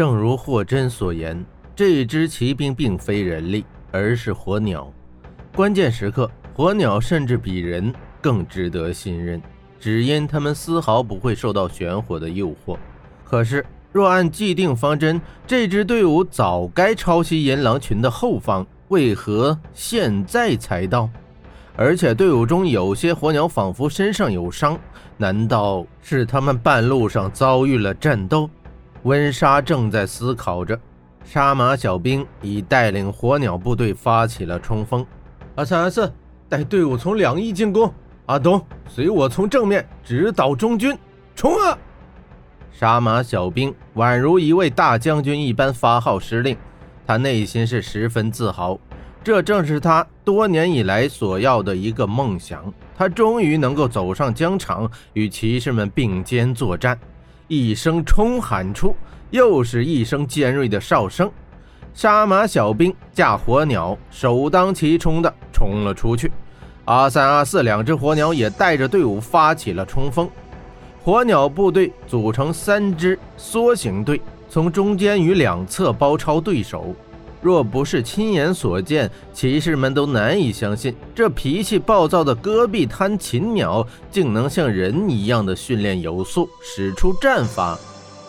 正如霍真所言，这支骑兵并非人力，而是火鸟。关键时刻，火鸟甚至比人更值得信任，只因他们丝毫不会受到玄火的诱惑。可是，若按既定方针，这支队伍早该抄袭银狼群的后方，为何现在才到？而且队伍中有些火鸟仿佛身上有伤，难道是他们半路上遭遇了战斗？温莎正在思考着，杀马小兵已带领火鸟部队发起了冲锋。阿三阿四，带队伍从两翼进攻。阿东，随我从正面直捣中军冲啊！杀马小兵宛如一位大将军一般发号施令，他内心是十分自豪。这正是他多年以来所要的一个梦想。他终于能够走上疆场，与骑士们并肩作战。一声冲喊出，又是一声尖锐的哨声。杀马小兵驾火鸟，首当其冲的冲了出去。阿三、阿四两只火鸟也带着队伍发起了冲锋。火鸟部队组成三支梭形队，从中间与两侧包抄对手。若不是亲眼所见，骑士们都难以相信，这脾气暴躁的戈壁滩禽鸟竟能像人一样的训练有素，使出战法。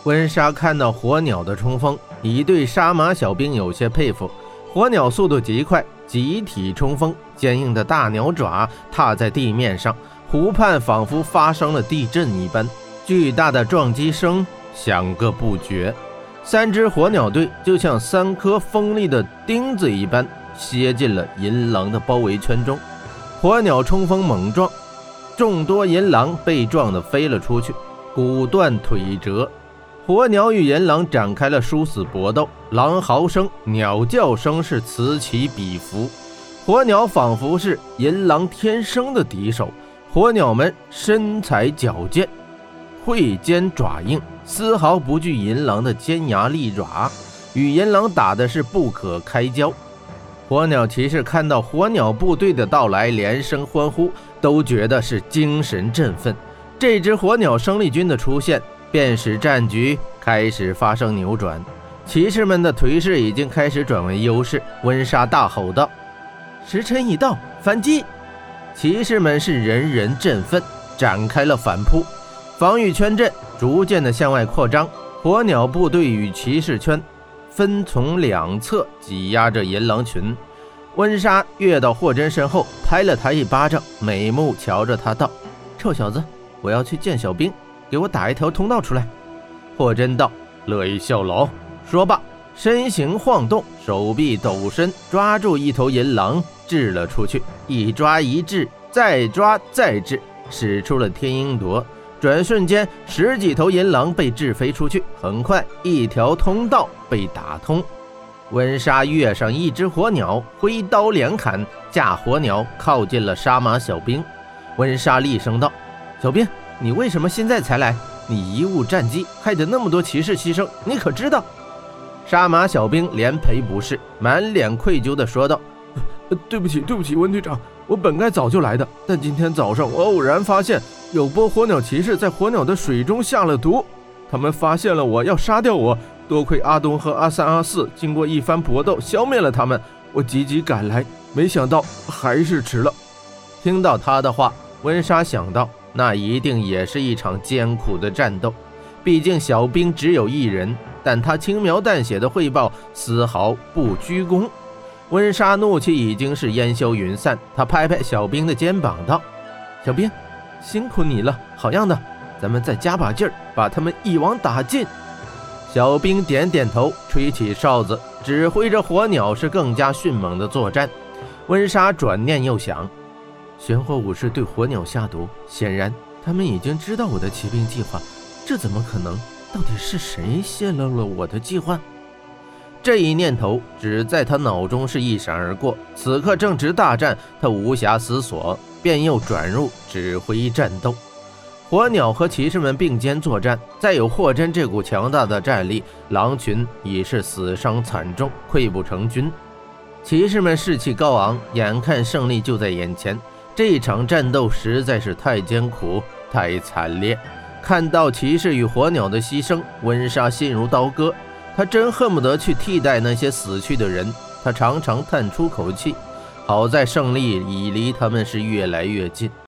温莎看到火鸟的冲锋，已对杀马小兵有些佩服。火鸟速度极快，集体冲锋，坚硬的大鸟爪踏在地面上，湖畔仿佛发生了地震一般，巨大的撞击声响个不绝。三只火鸟队就像三颗锋利的钉子一般，楔进了银狼的包围圈中。火鸟冲锋猛撞，众多银狼被撞得飞了出去，骨断腿折。火鸟与银狼展开了殊死搏斗，狼嚎声、鸟叫声是此起彼伏。火鸟仿佛是银狼天生的敌手，火鸟们身材矫健。喙尖爪硬，丝毫不惧银狼的尖牙利爪，与银狼打的是不可开交。火鸟骑士看到火鸟部队的到来，连声欢呼，都觉得是精神振奋。这支火鸟生力军的出现，便使战局开始发生扭转。骑士们的颓势已经开始转为优势。温莎大吼道：“时辰已到，反击！”骑士们是人人振奋，展开了反扑。防御圈阵逐渐的向外扩张，火鸟部队与骑士圈分从两侧挤压着银狼群。温莎跃到霍真身后，拍了他一巴掌，美目瞧着他道：“臭小子，我要去见小兵，给我打一条通道出来。”霍真道：“乐意效劳。”说罢，身形晃动，手臂抖身，抓住一头银狼，掷了出去。一抓一掷，再抓再掷，使出了天鹰夺。转瞬间，十几头银狼被掷飞出去。很快，一条通道被打通。温莎跃上一只火鸟，挥刀连砍，架火鸟靠近了杀马小兵。温莎厉声道：“小兵，你为什么现在才来？你贻误战机，害得那么多骑士牺牲，你可知道？”杀马小兵连赔不是，满脸愧疚地说道：“对不起，对不起，温队长，我本该早就来的，但今天早上我偶然发现。”有波火鸟骑士在火鸟的水中下了毒，他们发现了我要杀掉我。多亏阿东和阿三、阿四经过一番搏斗消灭了他们，我急急赶来，没想到还是迟了。听到他的话，温莎想到那一定也是一场艰苦的战斗，毕竟小兵只有一人。但他轻描淡写的汇报丝毫不居功。温莎怒气已经是烟消云散，他拍拍小兵的肩膀道：“小兵。”辛苦你了，好样的！咱们再加把劲儿，把他们一网打尽。小兵点点头，吹起哨子，指挥着火鸟是更加迅猛的作战。温莎转念又想，玄火武士对火鸟下毒，显然他们已经知道我的骑兵计划，这怎么可能？到底是谁泄露了我的计划？这一念头只在他脑中是一闪而过。此刻正值大战，他无暇思索。便又转入指挥战斗，火鸟和骑士们并肩作战。再有霍真这股强大的战力，狼群已是死伤惨重，溃不成军。骑士们士气高昂，眼看胜利就在眼前。这场战斗实在是太艰苦，太惨烈。看到骑士与火鸟的牺牲，温莎心如刀割。他真恨不得去替代那些死去的人。他常常叹出口气，好在胜利已离他们是越来越近。